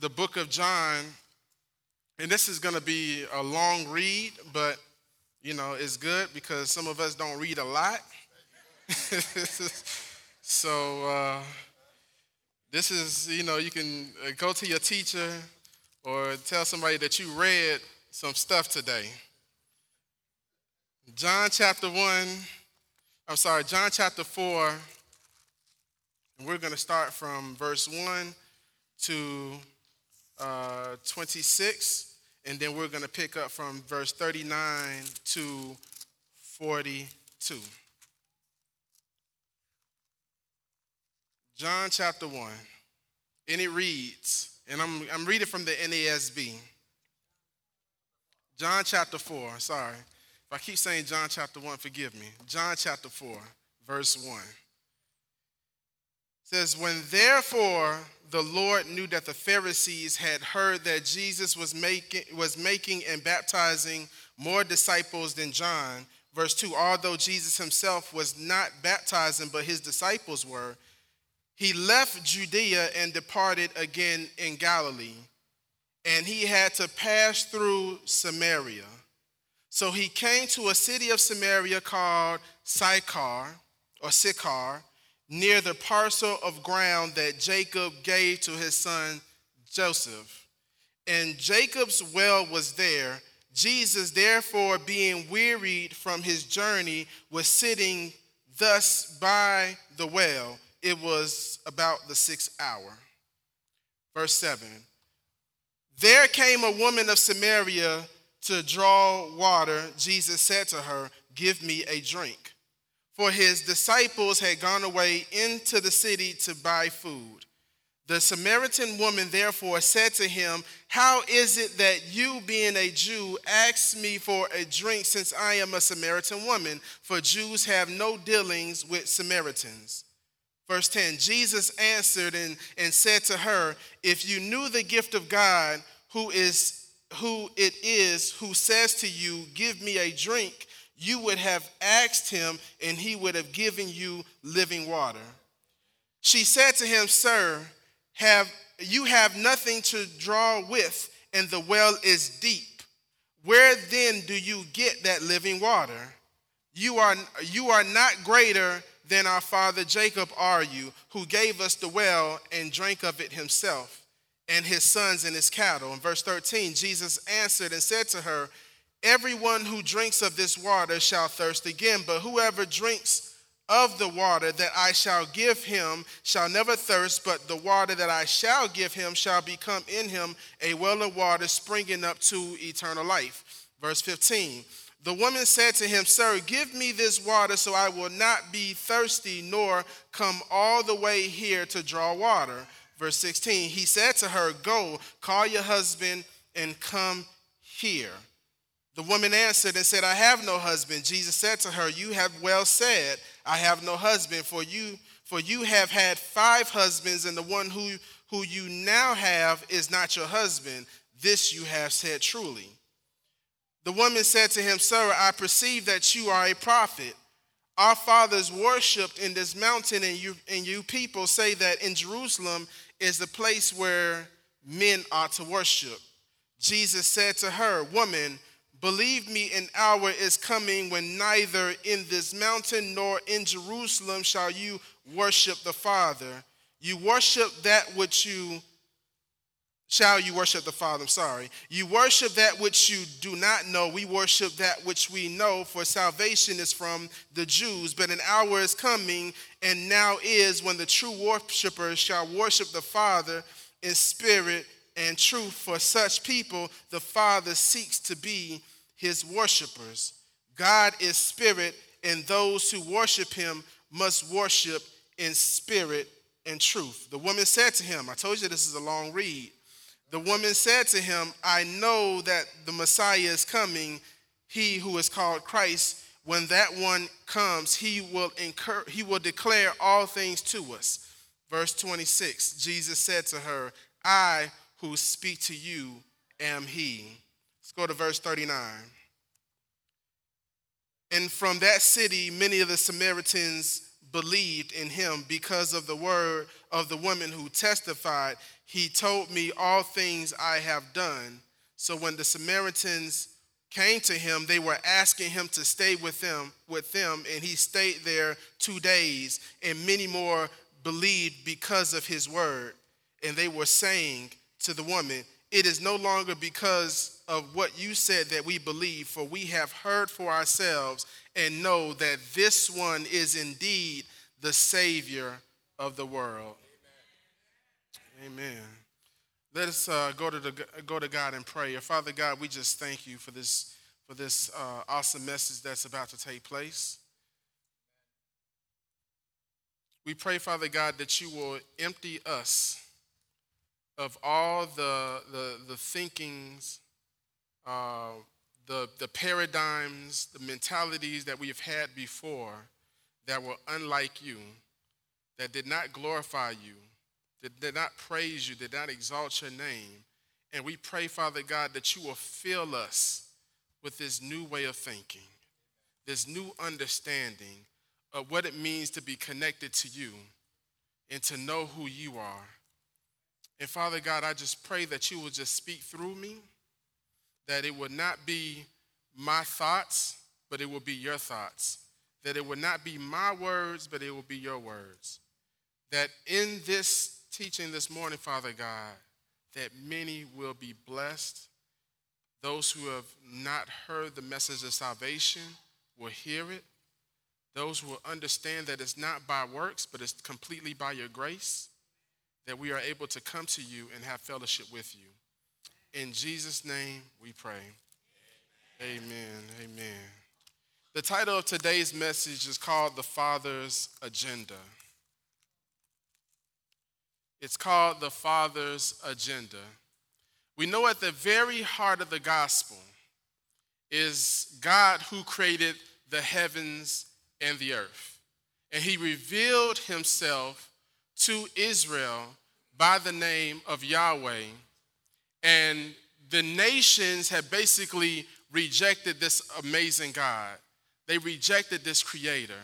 the book of John, and this is going to be a long read, but you know, it's good because some of us don't read a lot. so, uh, this is, you know, you can uh, go to your teacher or tell somebody that you read some stuff today. John chapter 1, I'm sorry, John chapter 4, and we're going to start from verse 1 to uh, 26, and then we're going to pick up from verse 39 to 42. John chapter 1, and it reads, and I'm, I'm reading from the NASB. John chapter 4, sorry. If I keep saying John chapter 1, forgive me. John chapter 4, verse 1 says, When therefore the Lord knew that the Pharisees had heard that Jesus was making, was making and baptizing more disciples than John, verse 2, although Jesus himself was not baptizing, but his disciples were, he left Judea and departed again in Galilee. And he had to pass through Samaria. So he came to a city of Samaria called Sychar or Sychar near the parcel of ground that Jacob gave to his son Joseph. And Jacob's well was there. Jesus, therefore, being wearied from his journey, was sitting thus by the well. It was about the sixth hour. Verse 7 There came a woman of Samaria to draw water. Jesus said to her, Give me a drink for his disciples had gone away into the city to buy food. The Samaritan woman therefore said to him, How is it that you, being a Jew, ask me for a drink since I am a Samaritan woman? For Jews have no dealings with Samaritans. Verse 10 Jesus answered and, and said to her, If you knew the gift of God, who is who it is who says to you, Give me a drink, you would have asked him, and he would have given you living water. She said to him, Sir, have, you have nothing to draw with, and the well is deep. Where then do you get that living water? You are, you are not greater than our father Jacob, are you, who gave us the well and drank of it himself, and his sons and his cattle. In verse 13, Jesus answered and said to her, Everyone who drinks of this water shall thirst again, but whoever drinks of the water that I shall give him shall never thirst, but the water that I shall give him shall become in him a well of water springing up to eternal life. Verse 15. The woman said to him, Sir, give me this water so I will not be thirsty nor come all the way here to draw water. Verse 16. He said to her, Go, call your husband and come here. The woman answered and said, I have no husband. Jesus said to her, You have well said, I have no husband, for you for you have had five husbands, and the one who, who you now have is not your husband. This you have said truly. The woman said to him, Sir, I perceive that you are a prophet. Our fathers worshipped in this mountain, and you, and you people say that in Jerusalem is the place where men ought to worship. Jesus said to her, Woman, Believe me, an hour is coming when neither in this mountain nor in Jerusalem shall you worship the Father. You worship that which you shall you worship the Father. I'm sorry. You worship that which you do not know. We worship that which we know, for salvation is from the Jews. But an hour is coming, and now is, when the true worshippers shall worship the Father in spirit and truth. For such people, the Father seeks to be his worshipers. God is spirit, and those who worship him must worship in spirit and truth. The woman said to him, I told you this is a long read. The woman said to him, I know that the Messiah is coming, he who is called Christ. When that one comes, he will incur, he will declare all things to us. Verse 26, Jesus said to her, I who speak to you am he. Let's go to verse 39. And from that city, many of the Samaritans believed in him because of the word of the woman who testified, He told me all things I have done. So when the Samaritans came to him, they were asking him to stay with them, with them, and he stayed there two days, and many more believed because of his word. And they were saying to the woman, It is no longer because of what you said that we believe, for we have heard for ourselves and know that this one is indeed the Savior of the world. Amen. Amen. Let us uh, go, to the, go to God and pray. Father God, we just thank you for this, for this uh, awesome message that's about to take place. We pray, Father God, that you will empty us of all the, the, the thinkings, uh, the, the paradigms, the mentalities that we have had before that were unlike you, that did not glorify you, that did not praise you, did not exalt your name. And we pray, Father God, that you will fill us with this new way of thinking, this new understanding of what it means to be connected to you and to know who you are. And Father God, I just pray that you will just speak through me, that it would not be my thoughts, but it will be your thoughts. That it would not be my words, but it will be your words. That in this teaching this morning, Father God, that many will be blessed. Those who have not heard the message of salvation will hear it. Those will understand that it's not by works, but it's completely by your grace that we are able to come to you and have fellowship with you. In Jesus' name we pray. Amen. Amen. The title of today's message is called The Father's Agenda. It's called The Father's Agenda. We know at the very heart of the gospel is God who created the heavens and the earth. And he revealed himself to Israel by the name of Yahweh. And the nations had basically rejected this amazing God. They rejected this creator.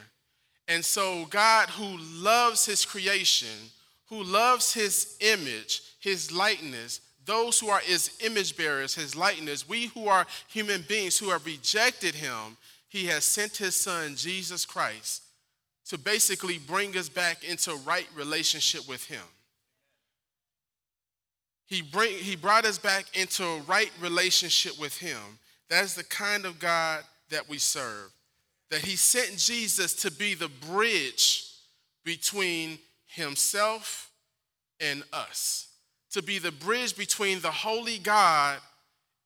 And so, God, who loves his creation, who loves his image, his likeness, those who are his image bearers, his likeness, we who are human beings who have rejected him, he has sent his son, Jesus Christ, to basically bring us back into right relationship with him. He, bring, he brought us back into a right relationship with him. That's the kind of God that we serve. That he sent Jesus to be the bridge between himself and us, to be the bridge between the holy God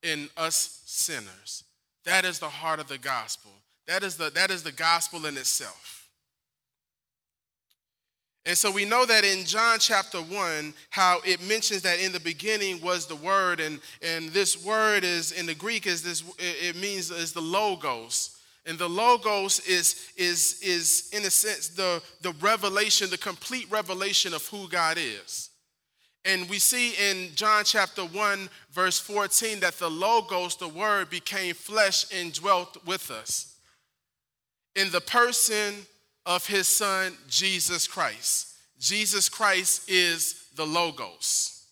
and us sinners. That is the heart of the gospel. That is the, that is the gospel in itself. And so we know that in John chapter 1, how it mentions that in the beginning was the word, and, and this word is in the Greek is this it means is the logos. And the logos is, is, is in a sense the, the revelation, the complete revelation of who God is. And we see in John chapter 1, verse 14, that the logos, the word, became flesh and dwelt with us. In the person of his son, Jesus Christ. Jesus Christ is the Logos.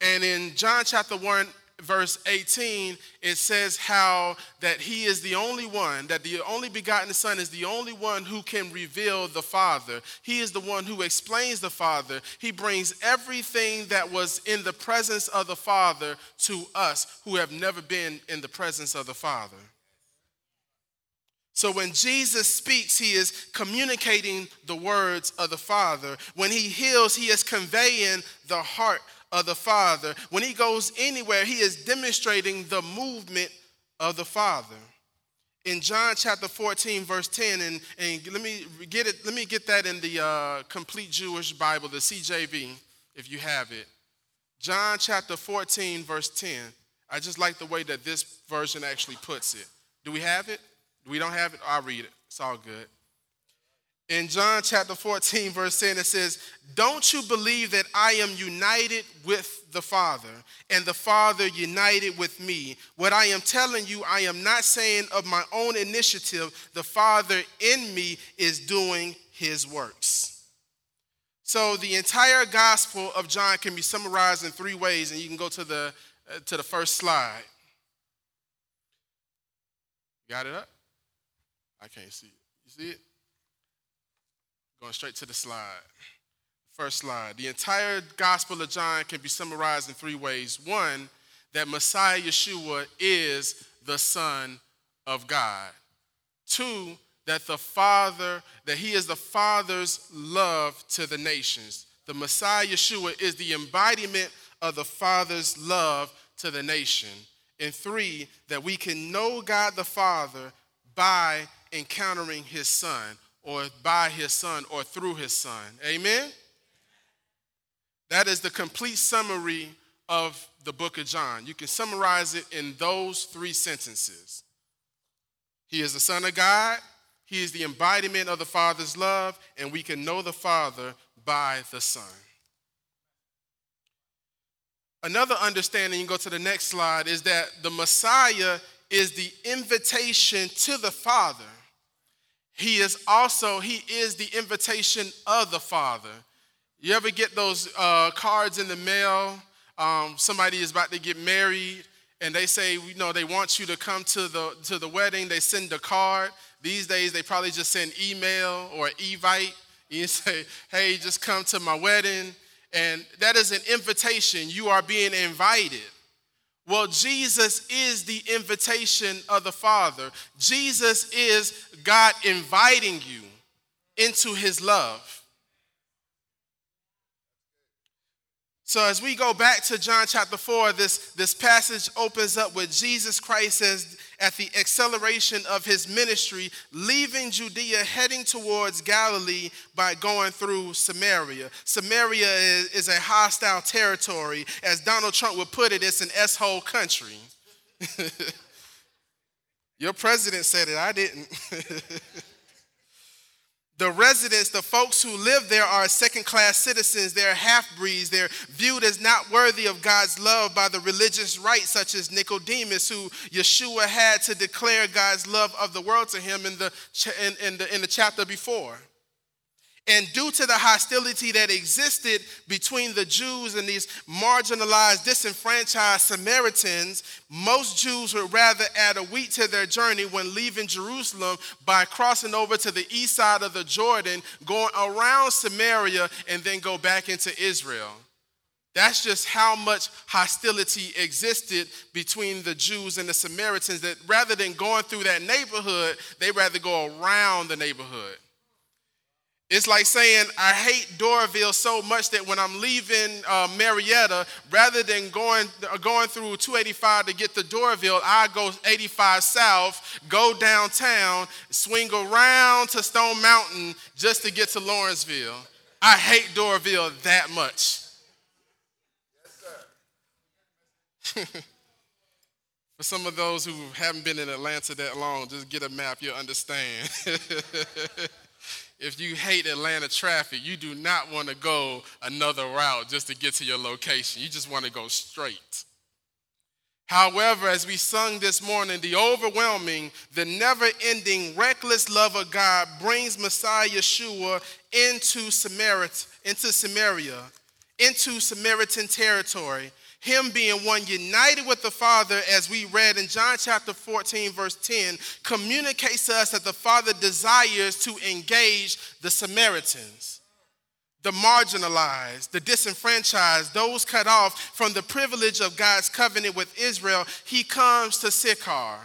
And in John chapter 1, verse 18, it says how that he is the only one, that the only begotten Son is the only one who can reveal the Father. He is the one who explains the Father. He brings everything that was in the presence of the Father to us who have never been in the presence of the Father. So when Jesus speaks, he is communicating the words of the Father. When he heals, he is conveying the heart of the Father. When he goes anywhere, he is demonstrating the movement of the Father. In John chapter 14, verse 10, and, and let me get it, let me get that in the uh, complete Jewish Bible, the CJB, if you have it. John chapter 14, verse 10. I just like the way that this version actually puts it. Do we have it? We don't have it, I'll read it. It's all good. In John chapter 14, verse 10, it says, Don't you believe that I am united with the Father, and the Father united with me? What I am telling you, I am not saying of my own initiative. The Father in me is doing his works. So the entire gospel of John can be summarized in three ways, and you can go to the, uh, to the first slide. Got it up? I can't see it. You see it? Going straight to the slide. First slide. The entire Gospel of John can be summarized in three ways. One, that Messiah Yeshua is the Son of God. Two, that the Father, that He is the Father's love to the nations. The Messiah Yeshua is the embodiment of the Father's love to the nation. And three, that we can know God the Father by encountering His Son, or by His Son, or through His Son. Amen? That is the complete summary of the book of John. You can summarize it in those three sentences He is the Son of God, He is the embodiment of the Father's love, and we can know the Father by the Son. Another understanding, you go to the next slide, is that the Messiah is the invitation to the Father. He is also, he is the invitation of the Father. You ever get those uh, cards in the mail? Um, somebody is about to get married, and they say, you know, they want you to come to the to the wedding. They send a card. These days, they probably just send email or evite. You say, hey, just come to my wedding, and that is an invitation. You are being invited. Well, Jesus is the invitation of the Father. Jesus is God inviting you into His love. So, as we go back to John chapter 4, this, this passage opens up with Jesus Christ as at the acceleration of his ministry, leaving Judea, heading towards Galilee by going through Samaria. Samaria is, is a hostile territory. As Donald Trump would put it, it's an S hole country. Your president said it, I didn't. The residents, the folks who live there, are second class citizens. They're half breeds. They're viewed as not worthy of God's love by the religious right, such as Nicodemus, who Yeshua had to declare God's love of the world to him in the, in, in the, in the chapter before. And due to the hostility that existed between the Jews and these marginalized, disenfranchised Samaritans, most Jews would rather add a week to their journey when leaving Jerusalem by crossing over to the east side of the Jordan, going around Samaria, and then go back into Israel. That's just how much hostility existed between the Jews and the Samaritans that rather than going through that neighborhood, they rather go around the neighborhood. It's like saying, I hate Doraville so much that when I'm leaving uh, Marietta, rather than going, uh, going through 285 to get to Doraville, I go 85 south, go downtown, swing around to Stone Mountain just to get to Lawrenceville. I hate Doraville that much. Yes, For some of those who haven't been in Atlanta that long, just get a map, you'll understand. if you hate Atlanta traffic, you do not want to go another route just to get to your location. You just want to go straight. However, as we sung this morning, the overwhelming, the never ending, reckless love of God brings Messiah Yeshua into Samaria, into Samaria, into Samaritan territory him being one united with the Father, as we read in John chapter 14, verse 10, communicates to us that the Father desires to engage the Samaritans, the marginalized, the disenfranchised, those cut off from the privilege of God's covenant with Israel. He comes to Sychar,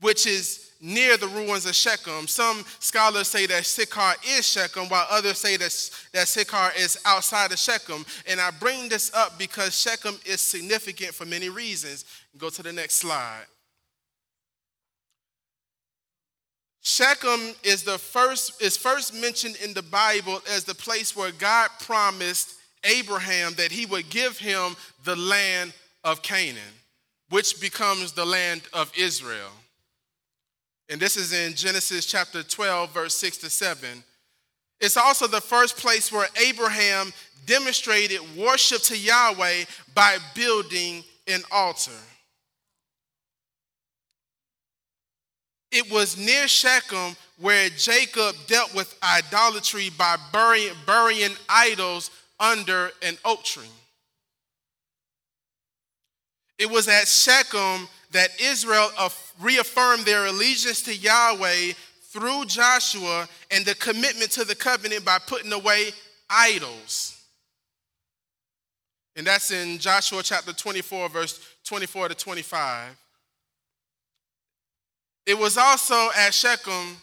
which is near the ruins of Shechem. Some scholars say that Sychar is Shechem, while others say that, that Sychar is outside of Shechem. And I bring this up because Shechem is significant for many reasons. Go to the next slide. Shechem is the first is first mentioned in the Bible as the place where God promised Abraham that he would give him the land of Canaan, which becomes the land of Israel. And this is in Genesis chapter 12, verse 6 to 7. It's also the first place where Abraham demonstrated worship to Yahweh by building an altar. It was near Shechem where Jacob dealt with idolatry by burying, burying idols under an oak tree. It was at Shechem that Israel reaffirmed their allegiance to Yahweh through Joshua and the commitment to the covenant by putting away idols. And that's in Joshua chapter 24, verse 24 to 25. It was also at Shechem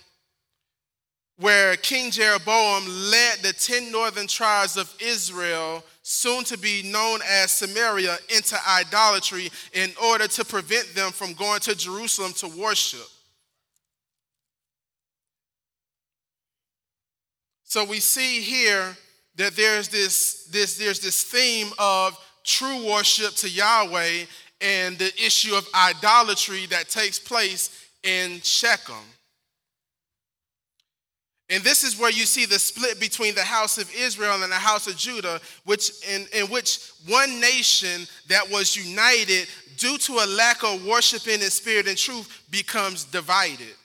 where King Jeroboam led the 10 northern tribes of Israel, soon to be known as Samaria, into idolatry in order to prevent them from going to Jerusalem to worship. So we see here that there's this, this, there's this theme of true worship to Yahweh and the issue of idolatry that takes place in Shechem. And this is where you see the split between the house of Israel and the house of Judah, which in, in which one nation that was united due to a lack of worshiping in spirit and truth becomes divided.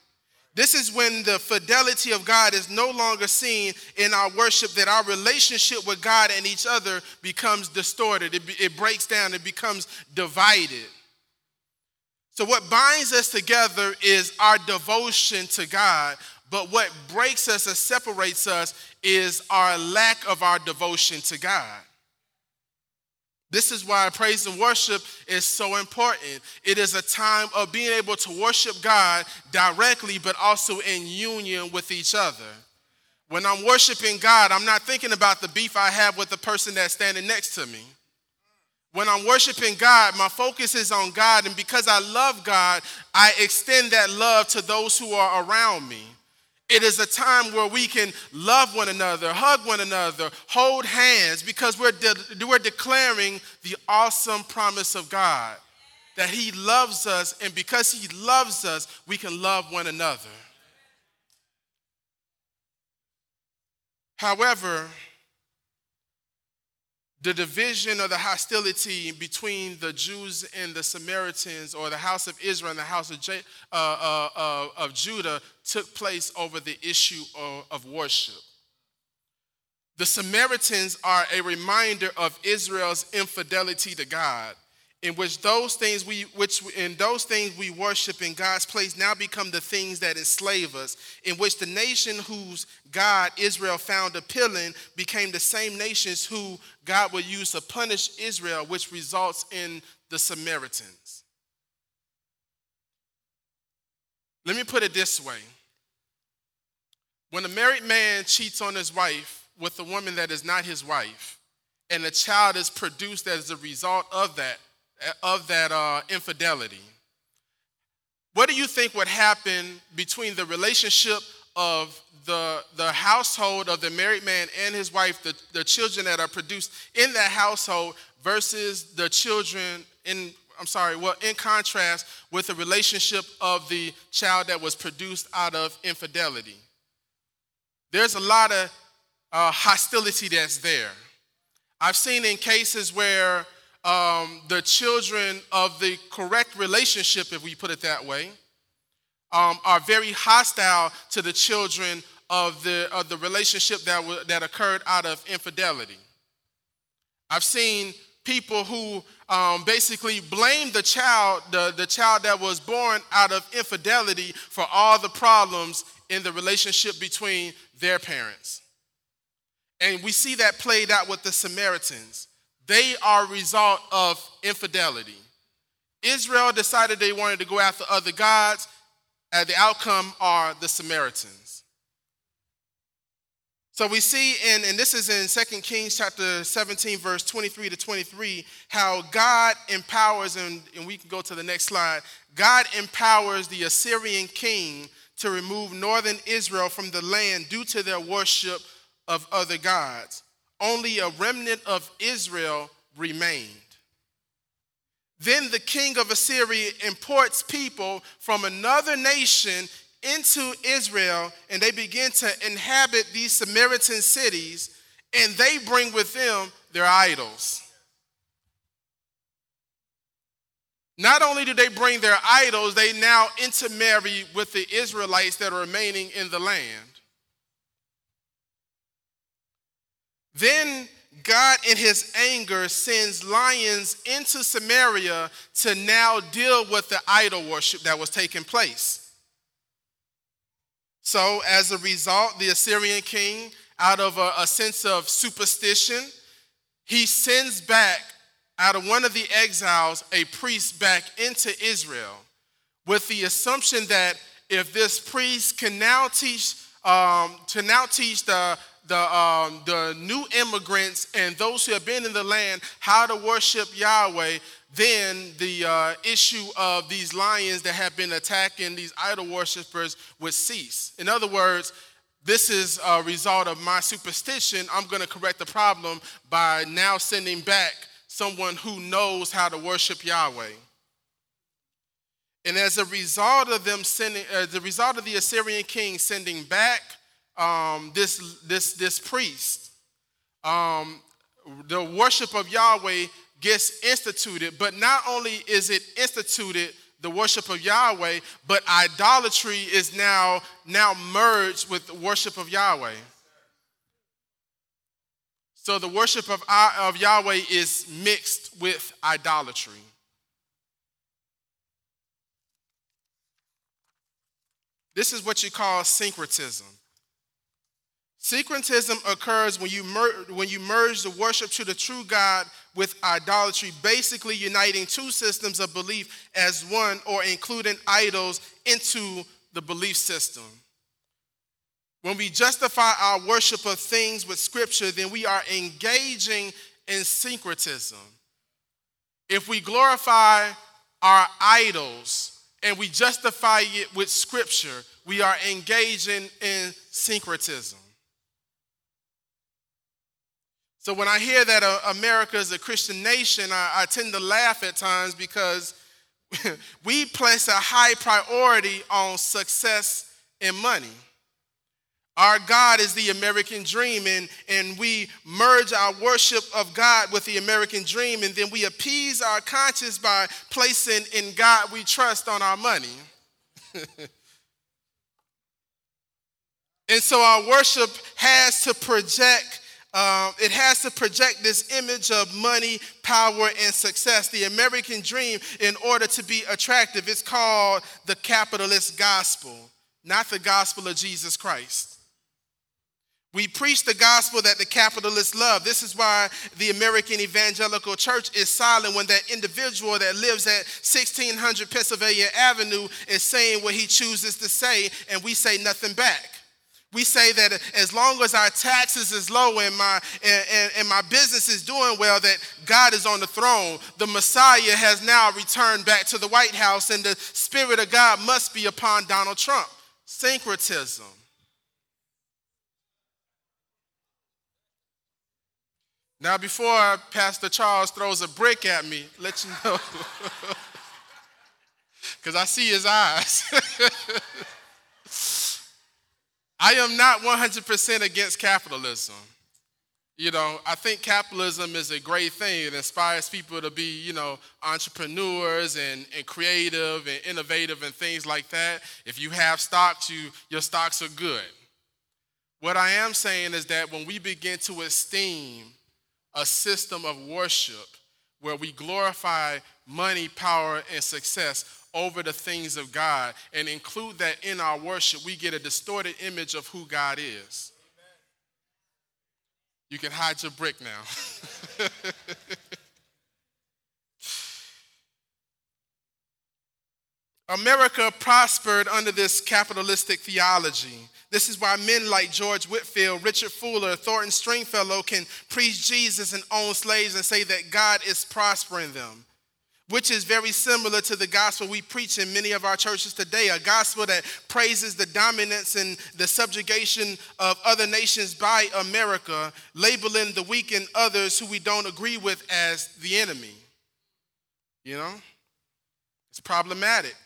This is when the fidelity of God is no longer seen in our worship, that our relationship with God and each other becomes distorted. It, it breaks down, it becomes divided. So, what binds us together is our devotion to God, but what breaks us or separates us is our lack of our devotion to God. This is why praise and worship is so important. It is a time of being able to worship God directly, but also in union with each other. When I'm worshiping God, I'm not thinking about the beef I have with the person that's standing next to me. When I'm worshiping God, my focus is on God, and because I love God, I extend that love to those who are around me. It is a time where we can love one another, hug one another, hold hands, because we're, de- we're declaring the awesome promise of God that He loves us, and because He loves us, we can love one another. However, the division or the hostility between the Jews and the Samaritans, or the house of Israel and the house of, J- uh, uh, uh, of Judah, took place over the issue of, of worship. The Samaritans are a reminder of Israel's infidelity to God in which those things we which in those things we worship in God's place now become the things that enslave us in which the nation whose God Israel found appealing became the same nations who God would use to punish Israel which results in the Samaritans. Let me put it this way. When a married man cheats on his wife with a woman that is not his wife and a child is produced as a result of that of that uh, infidelity, what do you think would happen between the relationship of the, the household of the married man and his wife, the, the children that are produced in that household, versus the children in, I'm sorry, well, in contrast with the relationship of the child that was produced out of infidelity? There's a lot of uh, hostility that's there. I've seen in cases where um, the children of the correct relationship, if we put it that way, um, are very hostile to the children of the, of the relationship that, w- that occurred out of infidelity. I've seen people who um, basically blame the child, the, the child that was born out of infidelity, for all the problems in the relationship between their parents. And we see that played out with the Samaritans. They are a result of infidelity. Israel decided they wanted to go after other gods, and the outcome are the Samaritans. So we see in, and this is in 2 Kings chapter 17, verse 23 to 23, how God empowers, and, and we can go to the next slide. God empowers the Assyrian king to remove northern Israel from the land due to their worship of other gods only a remnant of Israel remained. Then the king of Assyria imports people from another nation into Israel, and they begin to inhabit these Samaritan cities, and they bring with them their idols. Not only do they bring their idols, they now intermarry with the Israelites that are remaining in the land. Then God, in his anger, sends lions into Samaria to now deal with the idol worship that was taking place. So, as a result, the Assyrian king, out of a, a sense of superstition, he sends back, out of one of the exiles, a priest back into Israel with the assumption that if this priest can now teach, um, to now teach the the, um, the new immigrants and those who have been in the land how to worship Yahweh, then the uh, issue of these lions that have been attacking these idol worshippers would cease. In other words, this is a result of my superstition. I'm going to correct the problem by now sending back someone who knows how to worship Yahweh. And as a result of them sending, as a result of the Assyrian king sending back um, this, this, this priest, um, the worship of Yahweh gets instituted, but not only is it instituted, the worship of Yahweh, but idolatry is now, now merged with the worship of Yahweh. So the worship of, of Yahweh is mixed with idolatry. This is what you call syncretism. Syncretism occurs when you, mer- when you merge the worship to the true God with idolatry, basically uniting two systems of belief as one or including idols into the belief system. When we justify our worship of things with scripture, then we are engaging in syncretism. If we glorify our idols and we justify it with scripture, we are engaging in syncretism. So when I hear that uh, America is a Christian nation, I, I tend to laugh at times because we place a high priority on success and money. Our God is the American dream, and, and we merge our worship of God with the American dream, and then we appease our conscience by placing in God we trust on our money. and so our worship has to project um, it has to project this image of money, power, and success. The American dream, in order to be attractive, it's called the capitalist gospel, not the gospel of Jesus Christ. We preach the gospel that the capitalists love. This is why the American Evangelical Church is silent when that individual that lives at 1600 Pennsylvania Avenue is saying what he chooses to say, and we say nothing back. We say that as long as our taxes is low and my and, and, my business is doing well, that God is on the throne. The Messiah has now returned back to the White House, and the Spirit of God must be upon Donald Trump. Syncretism. Now, before Pastor Charles throws a brick at me, let you know, because I see his eyes. I am not 100% against capitalism. You know, I think capitalism is a great thing. It inspires people to be, you know, entrepreneurs and, and creative and innovative and things like that. If you have stocks, you, your stocks are good. What I am saying is that when we begin to esteem a system of worship where we glorify money, power, and success, over the things of God and include that in our worship, we get a distorted image of who God is. You can hide your brick now. America prospered under this capitalistic theology. This is why men like George Whitefield, Richard Fuller, Thornton Stringfellow can preach Jesus and own slaves and say that God is prospering them which is very similar to the gospel we preach in many of our churches today a gospel that praises the dominance and the subjugation of other nations by America, labeling the weak and others who we don't agree with as the enemy. You know? It's problematic.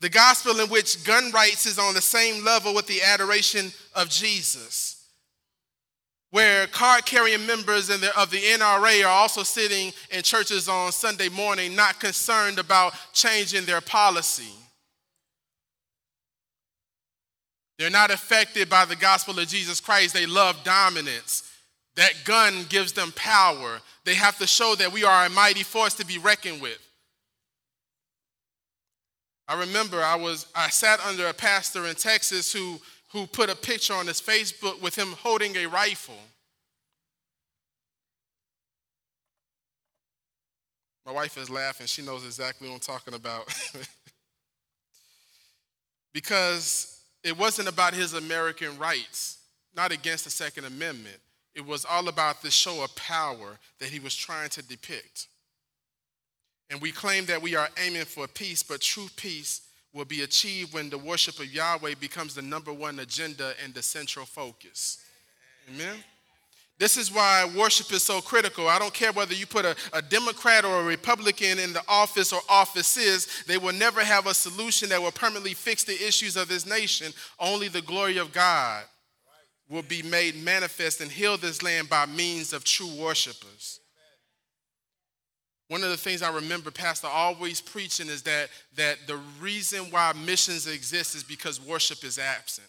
The gospel in which gun rights is on the same level with the adoration of Jesus where card carrying members the, of the NRA are also sitting in churches on Sunday morning, not concerned about changing their policy. They're not affected by the gospel of Jesus Christ. They love dominance. That gun gives them power. They have to show that we are a mighty force to be reckoned with. I remember I was I sat under a pastor in Texas who who put a picture on his Facebook with him holding a rifle. My wife is laughing. She knows exactly what I'm talking about. because it wasn't about his American rights, not against the Second Amendment. It was all about the show of power that he was trying to depict. And we claim that we are aiming for peace, but true peace will be achieved when the worship of Yahweh becomes the number one agenda and the central focus. Amen. This is why worship is so critical. I don't care whether you put a, a, Democrat or a Republican in the office or offices, they will never have a solution that will permanently fix the issues of this nation. Only the glory of God will be made manifest and heal this land by means of true worshipers. One of the things I remember Pastor always preaching is that, that the reason why missions exist is because worship is absent.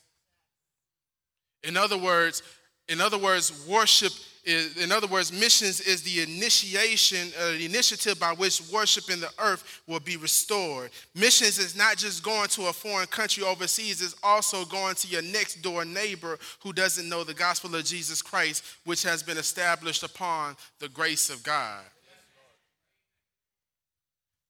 In other words, in other words, worship is, in other words, missions is the initiation, uh, the initiative by which worship in the earth will be restored. Missions is not just going to a foreign country overseas, it's also going to your next door neighbor who doesn't know the gospel of Jesus Christ, which has been established upon the grace of God.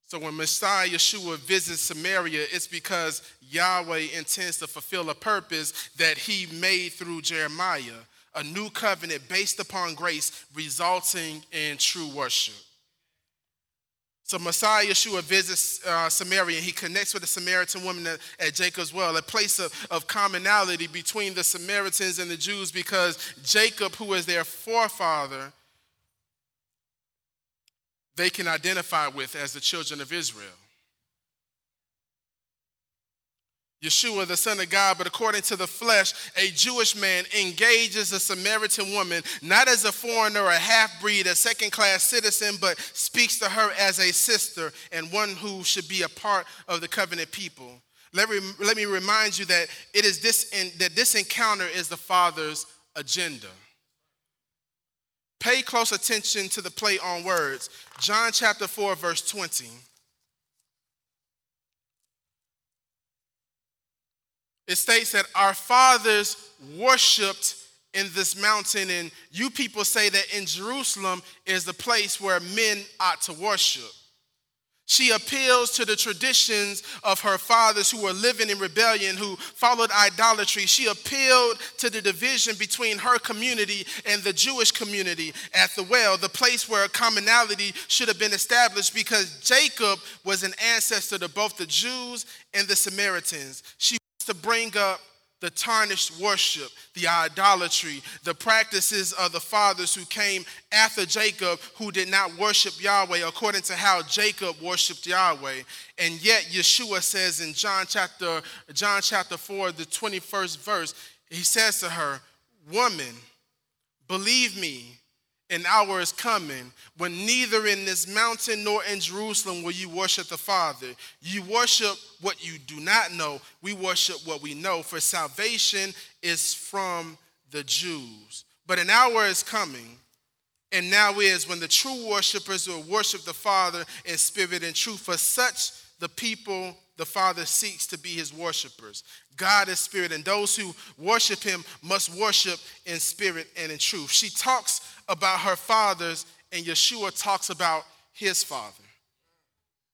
So when Messiah Yeshua visits Samaria, it's because Yahweh intends to fulfill a purpose that he made through Jeremiah, a new covenant based upon grace, resulting in true worship. So Messiah Yeshua visits uh, Samaria and he connects with a Samaritan woman at, at Jacob's well, a place of, of commonality between the Samaritans and the Jews because Jacob, who is their forefather, they can identify with as the children of Israel. Yeshua, the Son of God, but according to the flesh, a Jewish man engages a Samaritan woman, not as a foreigner, a half breed, a second class citizen, but speaks to her as a sister and one who should be a part of the covenant people. Let me, let me remind you that it is this that this encounter is the Father's agenda. Pay close attention to the play on words. John chapter 4, verse 20. It states that our fathers worshiped in this mountain, and you people say that in Jerusalem is the place where men ought to worship. She appeals to the traditions of her fathers who were living in rebellion, who followed idolatry. She appealed to the division between her community and the Jewish community at the well, the place where a commonality should have been established because Jacob was an ancestor to both the Jews and the Samaritans. She wants to bring up the tarnished worship, the idolatry, the practices of the fathers who came after Jacob who did not worship Yahweh according to how Jacob worshiped Yahweh. And yet Yeshua says in John chapter John chapter 4 the 21st verse, he says to her, "Woman, believe me, an hour is coming when neither in this mountain nor in Jerusalem will you worship the Father. You worship what you do not know. We worship what we know, for salvation is from the Jews. But an hour is coming, and now is when the true worshipers will worship the Father in spirit and truth. For such the people the Father seeks to be his worshipers. God is spirit, and those who worship him must worship in spirit and in truth. She talks about her fathers, and Yeshua talks about his father.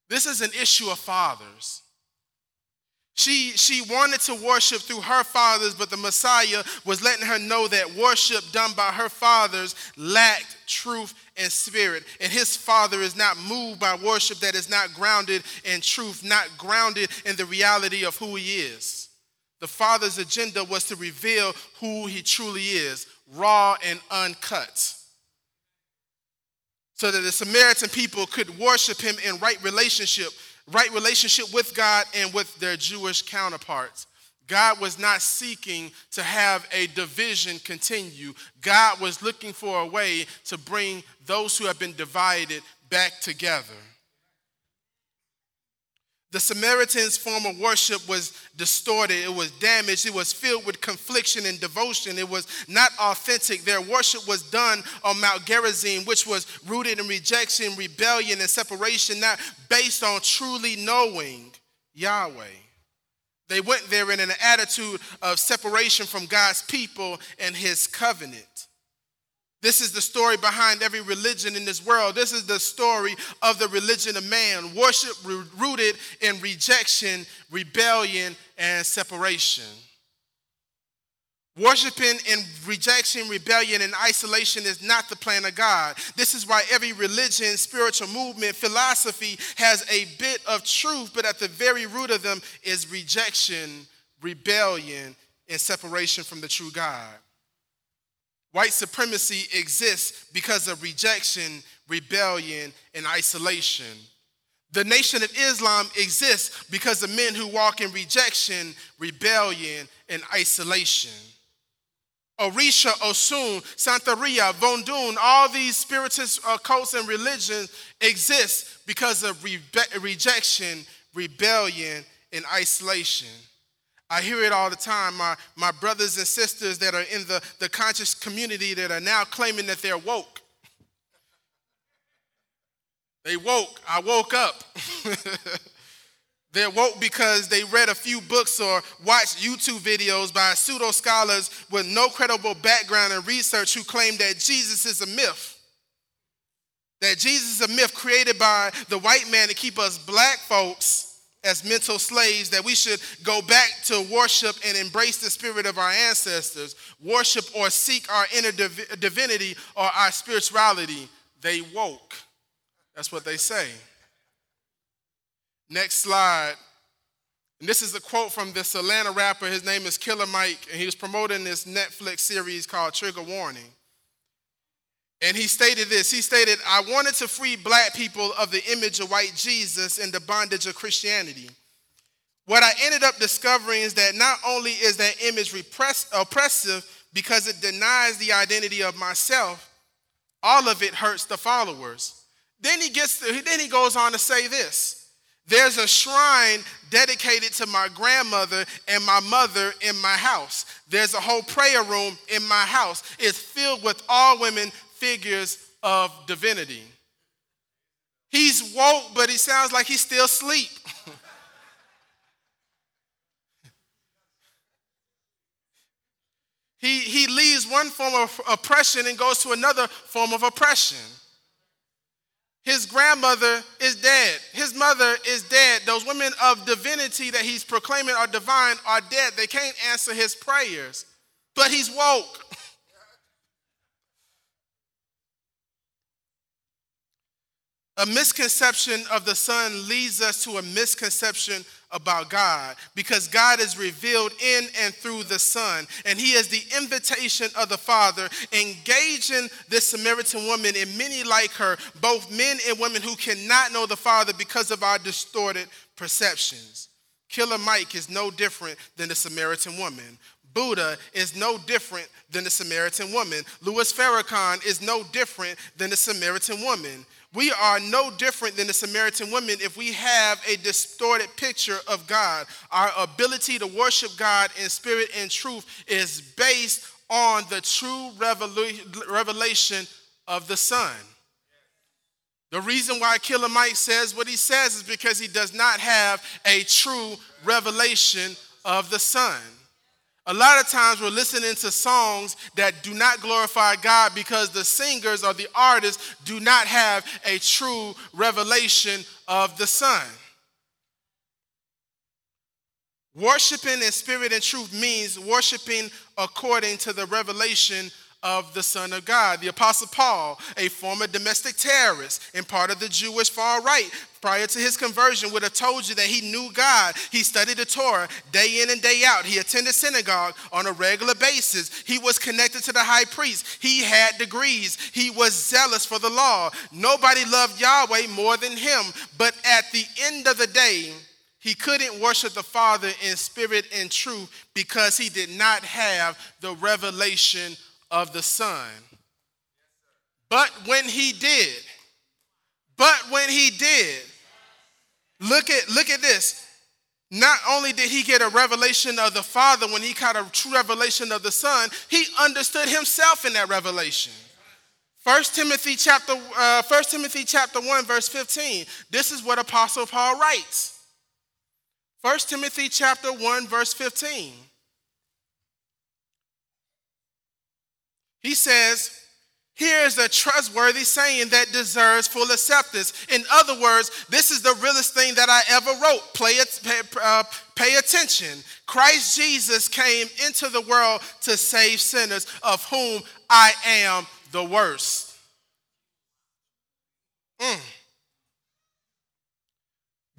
This is an issue of fathers. She, she wanted to worship through her fathers, but the Messiah was letting her know that worship done by her fathers lacked truth and spirit. And his father is not moved by worship that is not grounded in truth, not grounded in the reality of who he is. The father's agenda was to reveal who he truly is, raw and uncut so that the Samaritan people could worship him in right relationship, right relationship with God and with their Jewish counterparts. God was not seeking to have a division continue. God was looking for a way to bring those who have been divided back together. The Samaritans' form of worship was distorted, it was damaged, it was filled with confliction and devotion. It was not authentic. Their worship was done on Mount Gerizim, which was rooted in rejection, rebellion, and separation, not based on truly knowing Yahweh. They went there in an attitude of separation from God's people and his covenant. This is the story behind every religion in this world. This is the story of the religion of man, worship rooted in rejection, rebellion, and separation. Worshiping in rejection, rebellion, and isolation is not the plan of God. This is why every religion, spiritual movement, philosophy has a bit of truth, but at the very root of them is rejection, rebellion, and separation from the true God. White supremacy exists because of rejection, rebellion, and isolation. The Nation of Islam exists because of men who walk in rejection, rebellion, and isolation. Orisha, Osun, Santeria, Vodun, all these spiritist uh, cults and religions exist because of rejection, rebellion, and isolation. I hear it all the time. My, my brothers and sisters that are in the, the conscious community that are now claiming that they're woke. They woke. I woke up. They're woke because they read a few books or watched YouTube videos by pseudo scholars with no credible background and research who claim that Jesus is a myth. That Jesus is a myth created by the white man to keep us black folks as mental slaves that we should go back to worship and embrace the spirit of our ancestors, worship or seek our inner div- divinity or our spirituality. They woke. That's what they say. Next slide. And this is a quote from this Atlanta rapper. His name is Killer Mike, and he was promoting this Netflix series called Trigger Warning. And he stated this He stated, I wanted to free black people of the image of white Jesus and the bondage of Christianity. What I ended up discovering is that not only is that image repress, oppressive because it denies the identity of myself, all of it hurts the followers. Then he gets to, then he goes on to say this. There's a shrine dedicated to my grandmother and my mother in my house. There's a whole prayer room in my house. It's filled with all women figures of divinity. He's woke, but he sounds like he's still asleep. he, he leaves one form of oppression and goes to another form of oppression. His grandmother is dead. His mother is dead. Those women of divinity that he's proclaiming are divine are dead. They can't answer his prayers. But he's woke. A misconception of the Son leads us to a misconception about God because God is revealed in and through the Son. And He is the invitation of the Father, engaging this Samaritan woman and many like her, both men and women who cannot know the Father because of our distorted perceptions. Killer Mike is no different than the Samaritan woman. Buddha is no different than the Samaritan woman. Louis Farrakhan is no different than the Samaritan woman. We are no different than the Samaritan woman if we have a distorted picture of God. Our ability to worship God in spirit and truth is based on the true revelation of the Son. The reason why Killer Mike says what he says is because he does not have a true revelation of the Son. A lot of times we're listening to songs that do not glorify God because the singers or the artists do not have a true revelation of the Son. Worshiping in spirit and truth means worshiping according to the revelation of the Son of God. The Apostle Paul, a former domestic terrorist and part of the Jewish far right, prior to his conversion, would have told you that he knew God. He studied the Torah day in and day out. He attended synagogue on a regular basis. He was connected to the high priest. He had degrees. He was zealous for the law. Nobody loved Yahweh more than him. But at the end of the day, He couldn't worship the Father in spirit and truth because he did not have the revelation of the Son. But when he did, but when he did, look at look at this. Not only did he get a revelation of the Father when he got a true revelation of the Son, he understood himself in that revelation. 1 Timothy chapter uh, 1 Timothy chapter 1 verse 15. This is what apostle Paul writes. 1 Timothy chapter 1 verse 15. He says, here is a trustworthy saying that deserves full acceptance. In other words, this is the realest thing that I ever wrote. Play pay, uh, pay attention. Christ Jesus came into the world to save sinners, of whom I am the worst. Mm.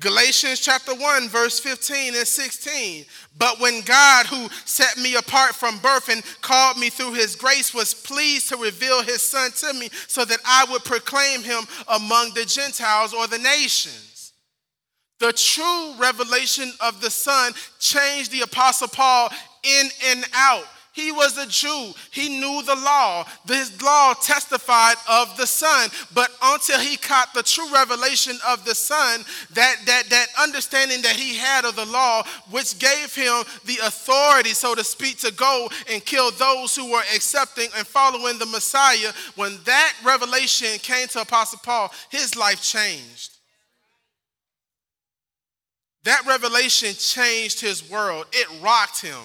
Galatians chapter 1, verse 15 and 16. But when God, who set me apart from birth and called me through his grace, was pleased to reveal his son to me so that I would proclaim him among the Gentiles or the nations. The true revelation of the Son changed the Apostle Paul in and out. He was a Jew. He knew the law. This law testified of the Son. But until he caught the true revelation of the Son, that, that, that understanding that he had of the law, which gave him the authority, so to speak, to go and kill those who were accepting and following the Messiah, when that revelation came to Apostle Paul, his life changed. That revelation changed his world, it rocked him.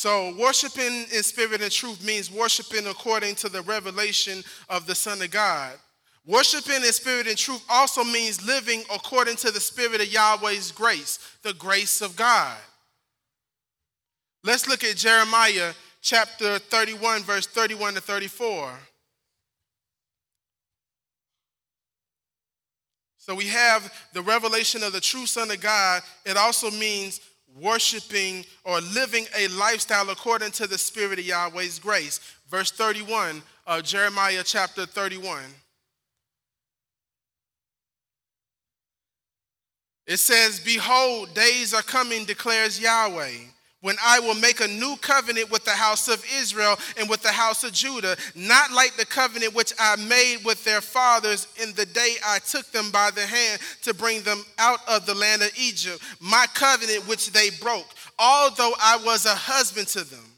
So, worshiping in spirit and truth means worshiping according to the revelation of the Son of God. Worshiping in spirit and truth also means living according to the spirit of Yahweh's grace, the grace of God. Let's look at Jeremiah chapter 31, verse 31 to 34. So we have the revelation of the true Son of God. It also means worshiping or living a lifestyle according to the Spirit of Yahweh's grace. Verse 31 of Jeremiah chapter 31. It says, Behold, days are coming, declares Yahweh when I will make a new covenant with the house of Israel and with the house of Judah, not like the covenant which I made with their fathers in the day I took them by the hand to bring them out of the land of Egypt, my covenant which they broke, although I was a husband to them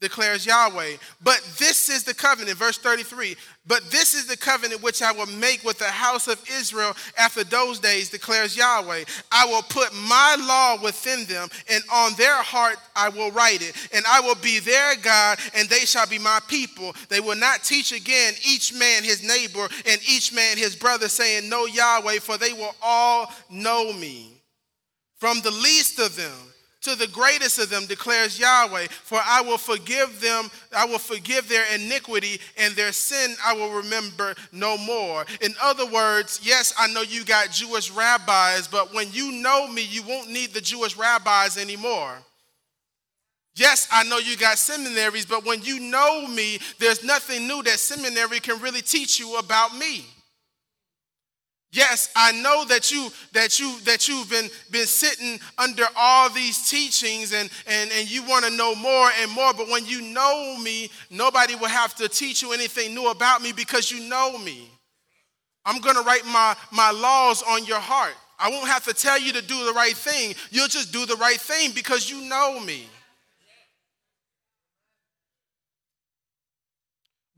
declares Yahweh. But this is the covenant, verse 33. But this is the covenant which I will make with the house of Israel after those days, declares Yahweh. I will put my law within them, and on their heart I will write it. And I will be their God, and they shall be my people. They will not teach again each man his neighbor and each man his brother, saying, Know Yahweh, for they will all know me. From the least of them, to the greatest of them, declares Yahweh, for I will forgive them, I will forgive their iniquity, and their sin I will remember no more. In other words, yes, I know you got Jewish rabbis, but when you know me, you won't need the Jewish rabbis anymore. Yes, I know you got seminaries, but when you know me, there's nothing new that seminary can really teach you about me. Yes, I know that you that you that you've been been sitting under all these teachings and and, and you want to know more and more, but when you know me, nobody will have to teach you anything new about me because you know me. I'm gonna write my, my laws on your heart. I won't have to tell you to do the right thing. You'll just do the right thing because you know me.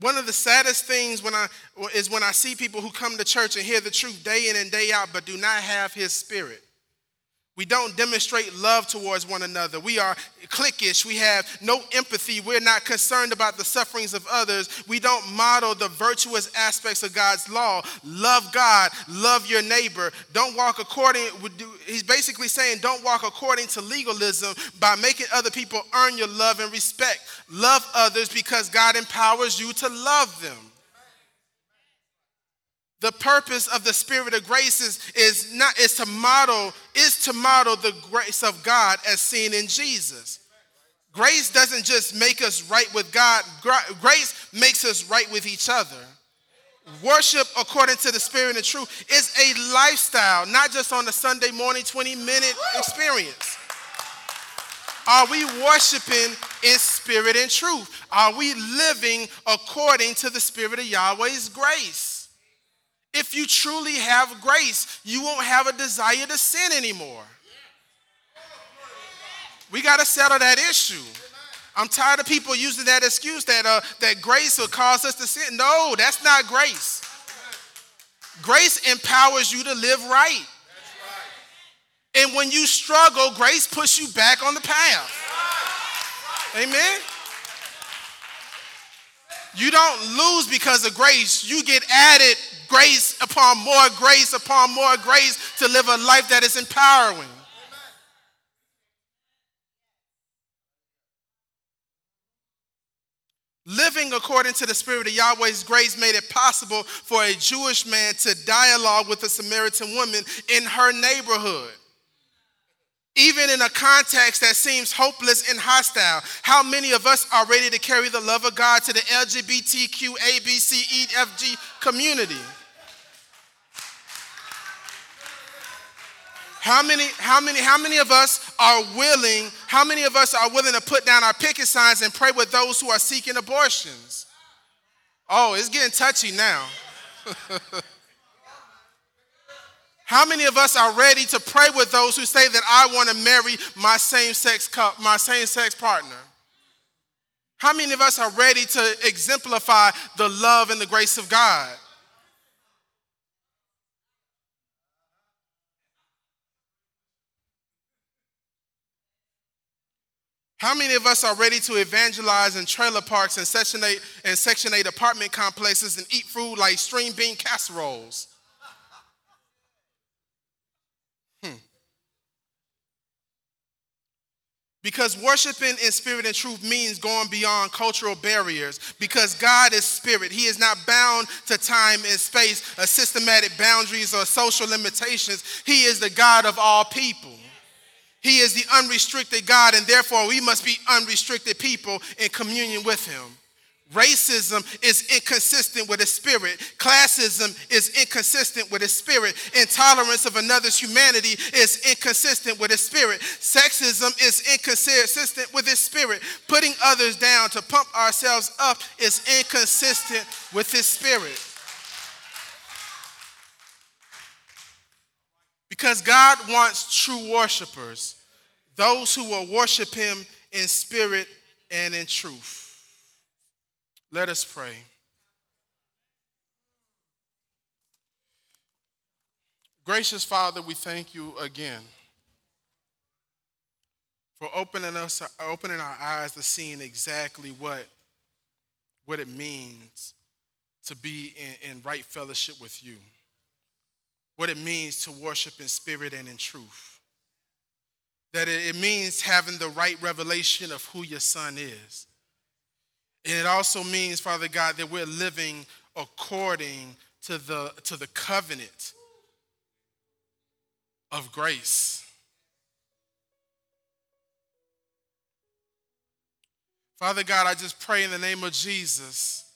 One of the saddest things when I, is when I see people who come to church and hear the truth day in and day out, but do not have His Spirit. We don't demonstrate love towards one another. We are cliquish. We have no empathy. We're not concerned about the sufferings of others. We don't model the virtuous aspects of God's law. Love God, love your neighbor. Don't walk according, he's basically saying, don't walk according to legalism by making other people earn your love and respect. Love others because God empowers you to love them. The purpose of the spirit of grace is, is not is to model is to model the grace of God as seen in Jesus. Grace doesn't just make us right with God, grace makes us right with each other. Worship according to the spirit and truth is a lifestyle, not just on a Sunday morning 20 minute experience. Are we worshiping in spirit and truth? Are we living according to the spirit of Yahweh's grace? If you truly have grace, you won't have a desire to sin anymore. We got to settle that issue. I'm tired of people using that excuse that, uh, that grace will cause us to sin. No, that's not grace. Grace empowers you to live right. And when you struggle, grace puts you back on the path. Amen. You don't lose because of grace. You get added grace upon more grace upon more grace to live a life that is empowering. Living according to the Spirit of Yahweh's grace made it possible for a Jewish man to dialogue with a Samaritan woman in her neighborhood. Even in a context that seems hopeless and hostile, how many of us are ready to carry the love of God to the LGBTQ, ABC, EFG community? How many, how many, how many of us are willing, how many of us are willing to put down our picket signs and pray with those who are seeking abortions? Oh, it's getting touchy now. how many of us are ready to pray with those who say that I want to marry my same-sex my same-sex partner? How many of us are ready to exemplify the love and the grace of God? How many of us are ready to evangelize in trailer parks and Section 8 and Section 8 apartment complexes and eat food like string bean casseroles? Hmm. Because worshiping in spirit and truth means going beyond cultural barriers. Because God is spirit, He is not bound to time and space, or systematic boundaries, or social limitations. He is the God of all people. He is the unrestricted God, and therefore we must be unrestricted people in communion with Him. Racism is inconsistent with His spirit. Classism is inconsistent with His spirit. Intolerance of another's humanity is inconsistent with His spirit. Sexism is inconsistent with His spirit. Putting others down to pump ourselves up is inconsistent with His spirit. Because God wants true worshipers, those who will worship Him in spirit and in truth. Let us pray. Gracious Father, we thank you again for opening us opening our eyes to seeing exactly what, what it means to be in, in right fellowship with you what it means to worship in spirit and in truth. That it means having the right revelation of who your son is. And it also means, Father God, that we're living according to the, to the covenant of grace. Father God, I just pray in the name of Jesus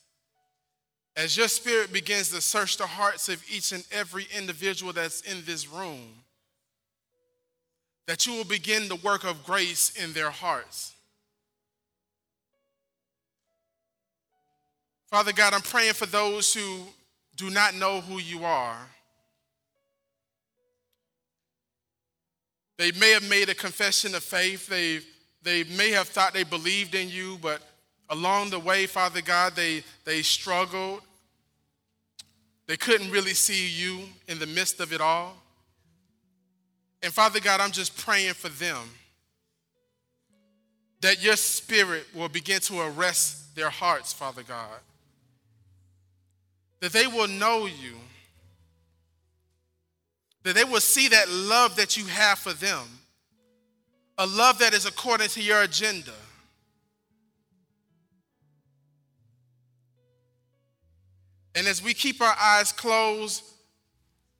as your spirit begins to search the hearts of each and every individual that's in this room, that you will begin the work of grace in their hearts. Father God, I'm praying for those who do not know who you are. They may have made a confession of faith. They, they may have thought they believed in you, but along the way, Father God, they, they struggled. They couldn't really see you in the midst of it all. And Father God, I'm just praying for them that your spirit will begin to arrest their hearts, Father God. That they will know you. That they will see that love that you have for them. A love that is according to your agenda. And as we keep our eyes closed,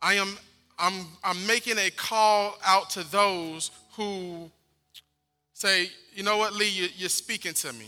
I am I'm, I'm making a call out to those who say, you know what, Lee, you, you're speaking to me.